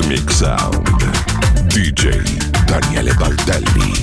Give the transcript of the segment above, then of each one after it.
Cosmic Sound. DJ Daniele Baldelli.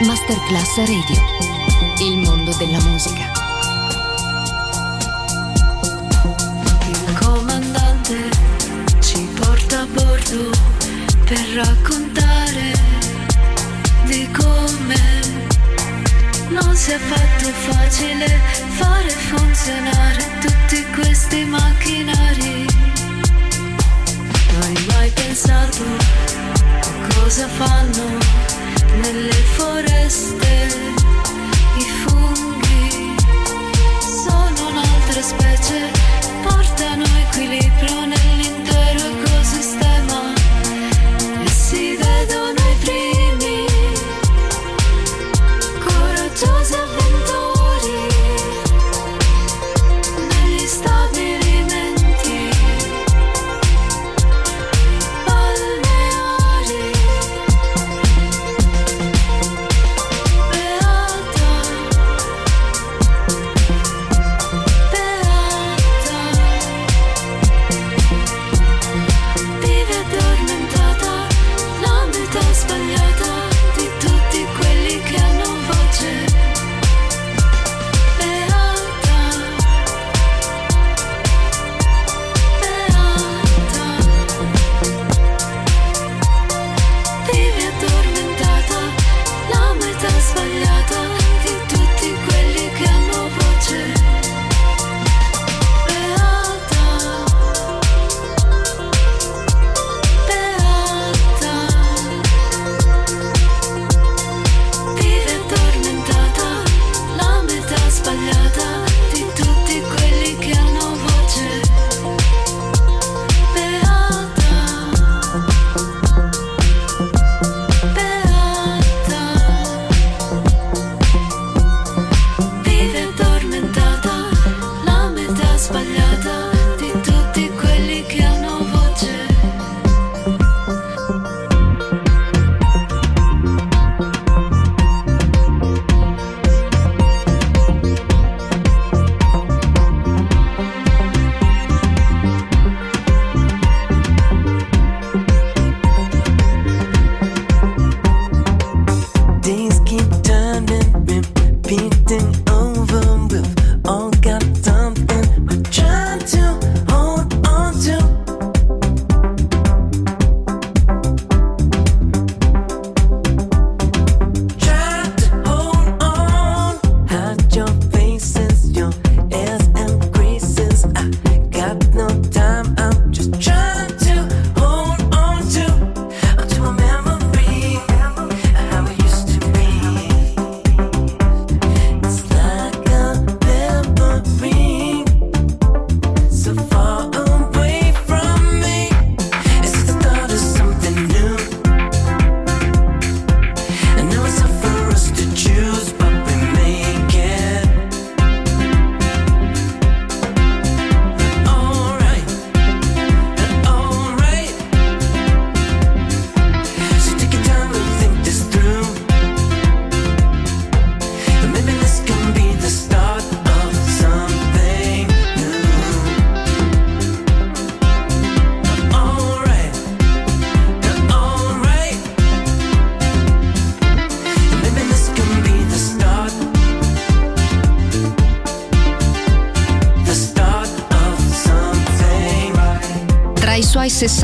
Masterclass Radio. Il mondo della musica. Il comandante ci porta a bordo per raccontare di come non si è fatto facile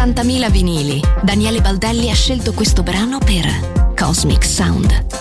70.000 vinili. Daniele Baldelli ha scelto questo brano per Cosmic Sound.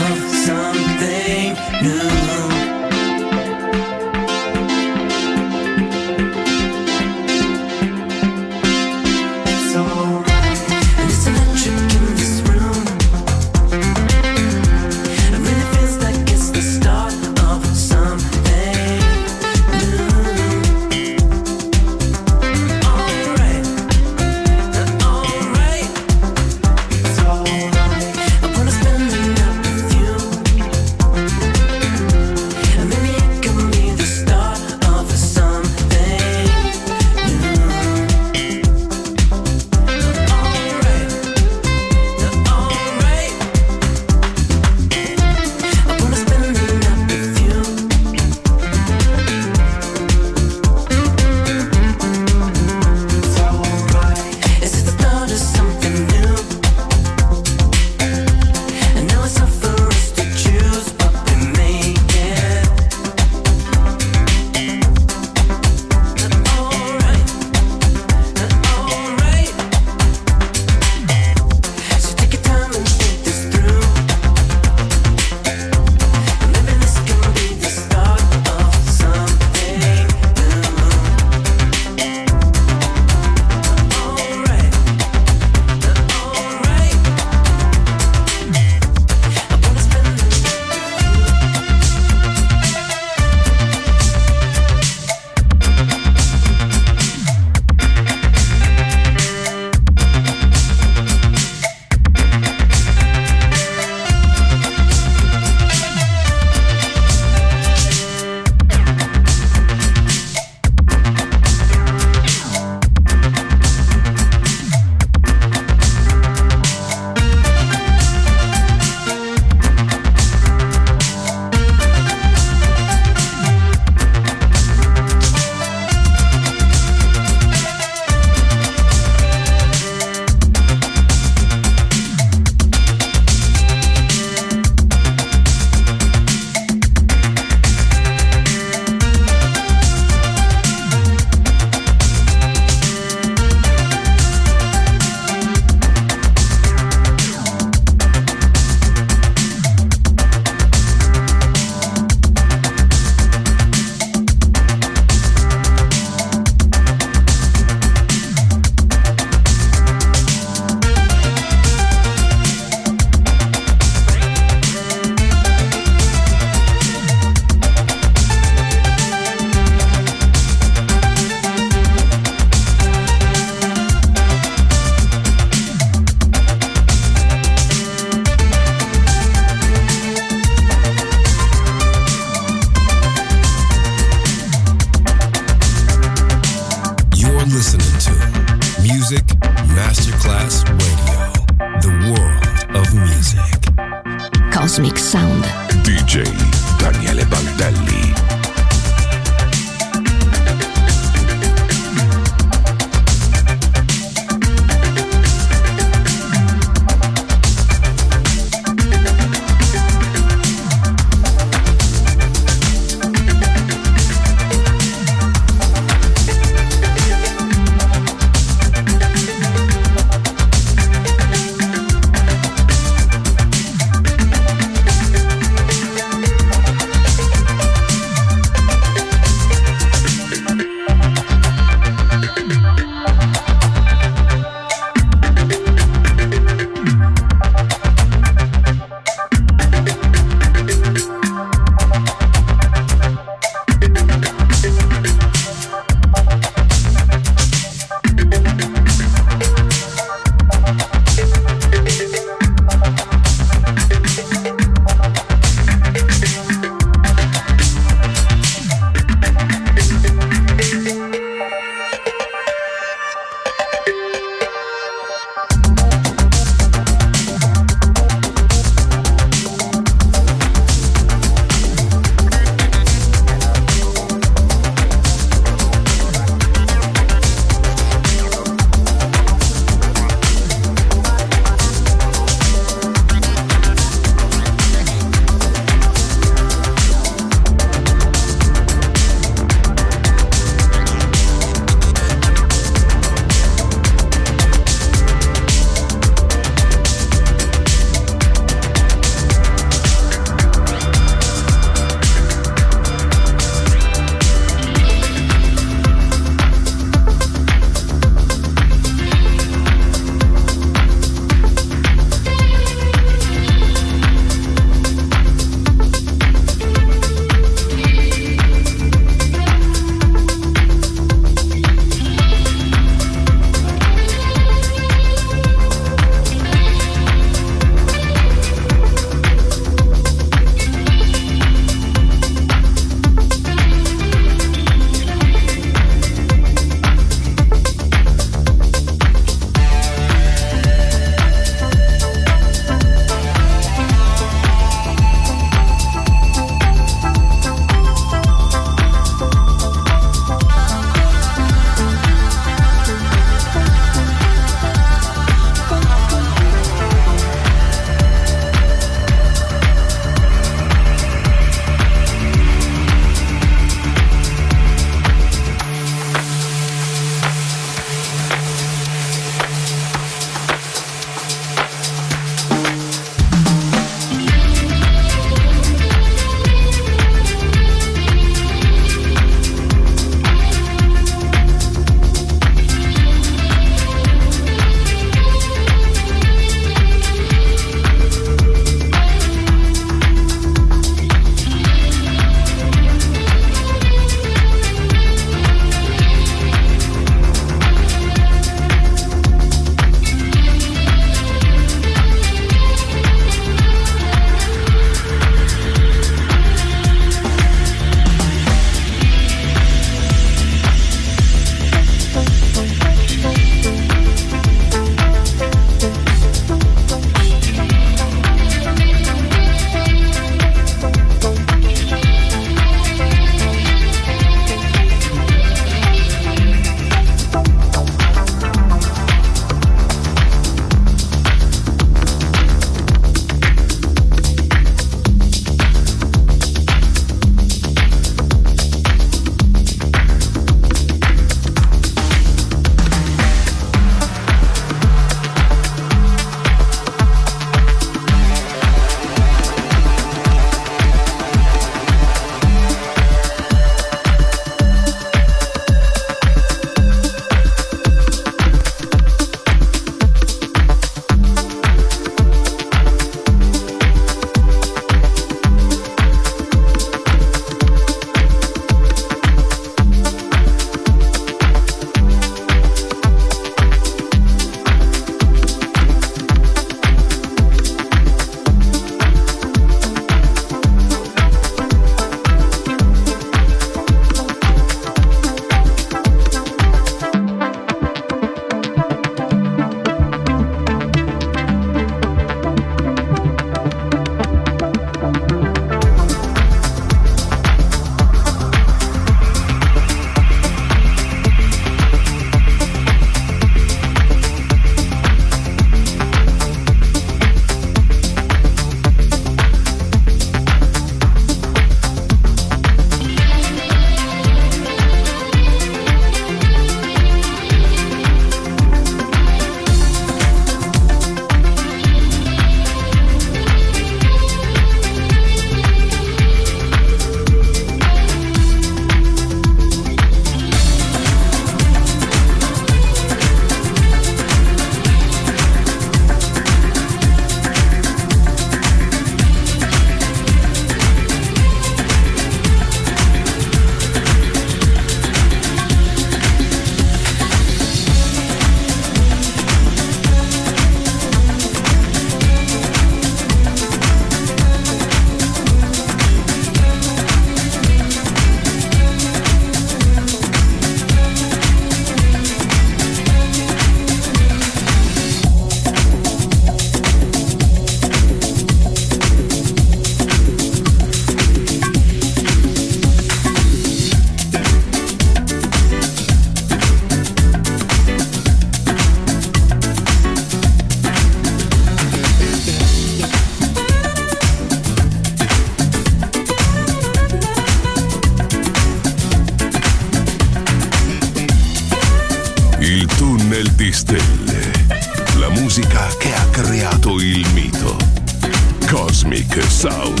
Cosmic Sound.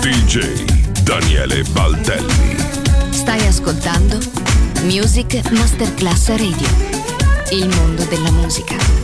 DJ Daniele Baldelli. Stai ascoltando Music Masterclass Radio. Il mondo della musica.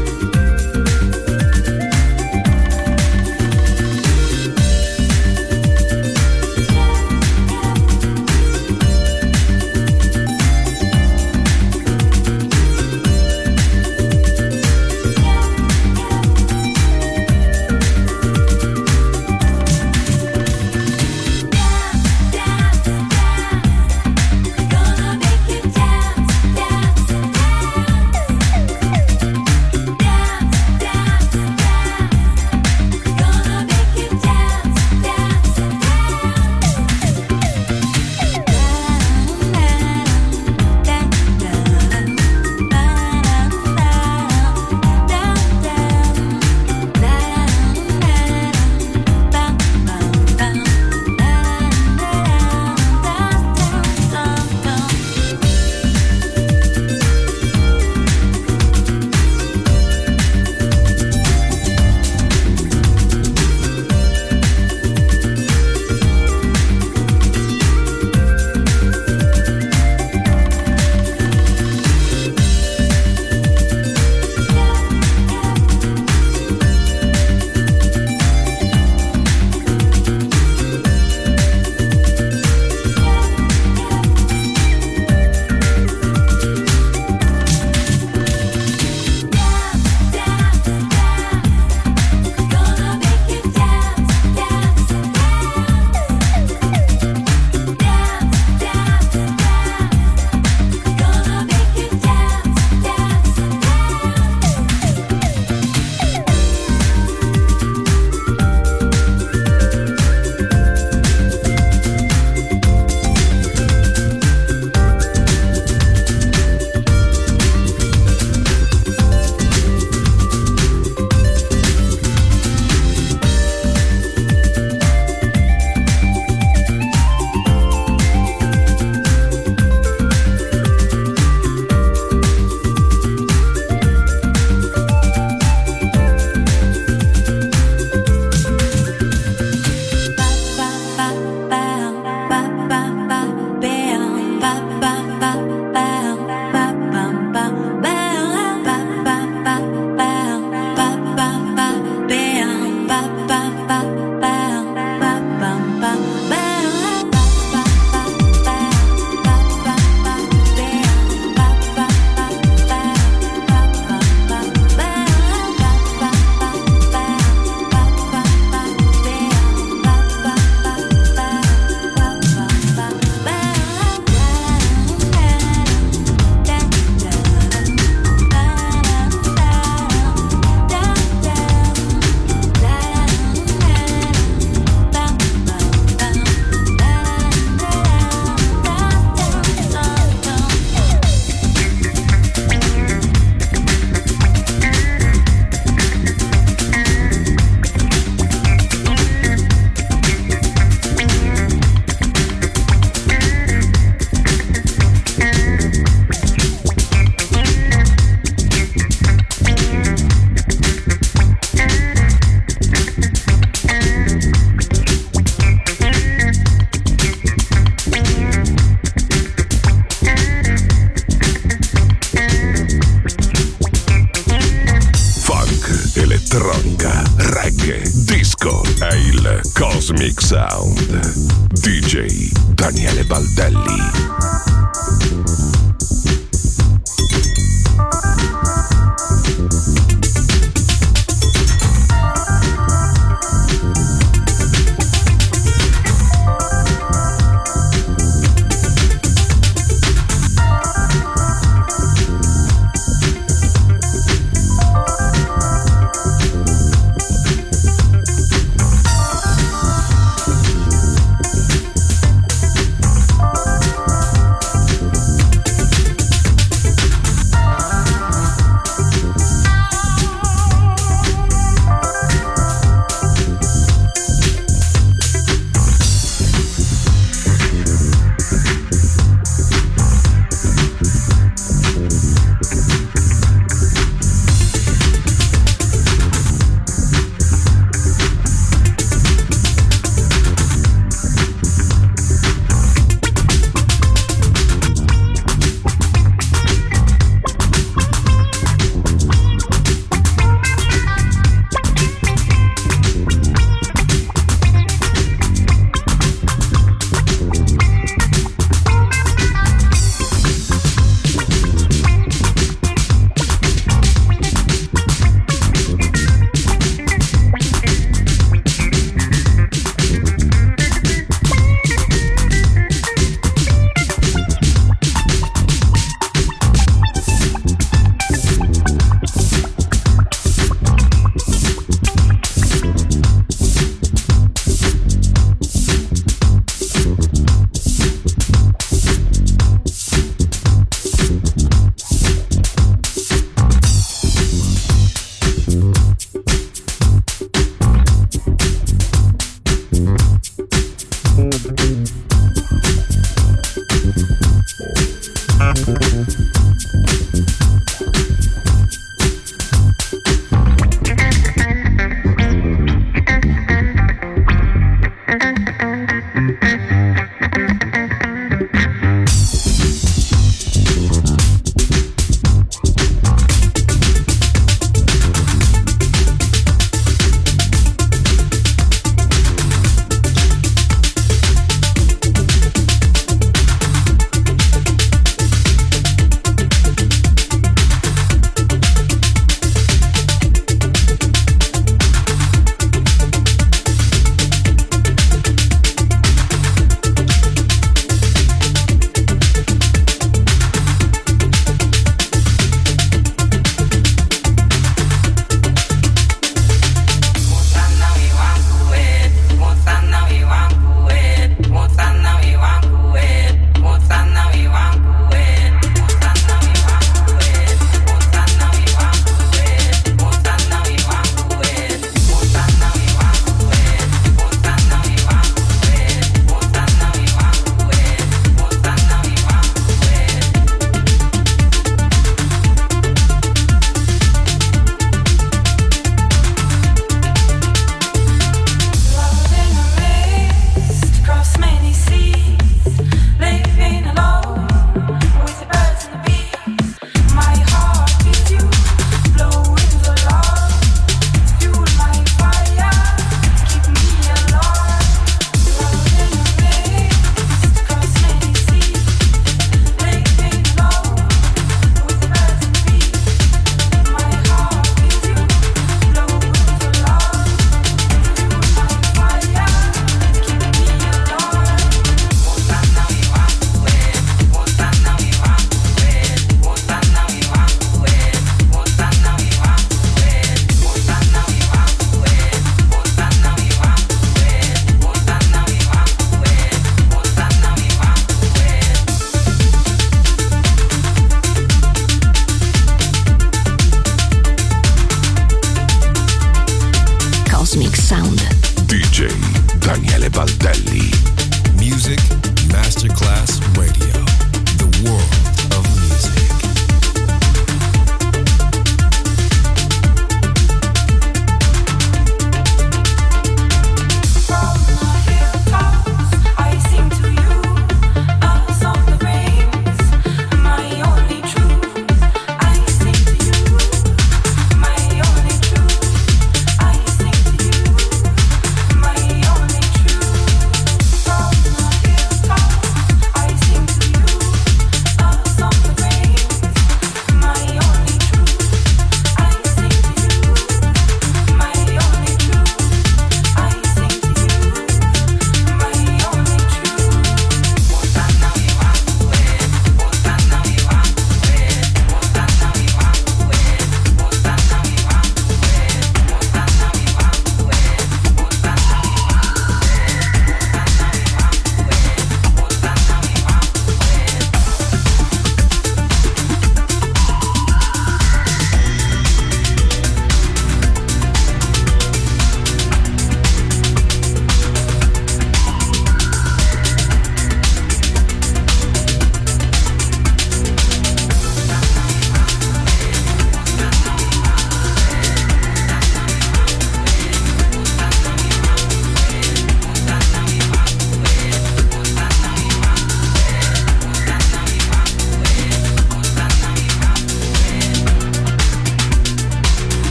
disco è il Cosmic Sound. DJ Daniele Baldelli.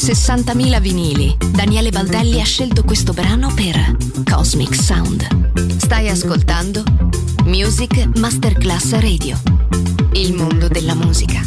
60.000 vinili, Daniele Baldelli ha scelto questo brano per Cosmic Sound. Stai ascoltando Music Masterclass Radio. Il mondo della musica.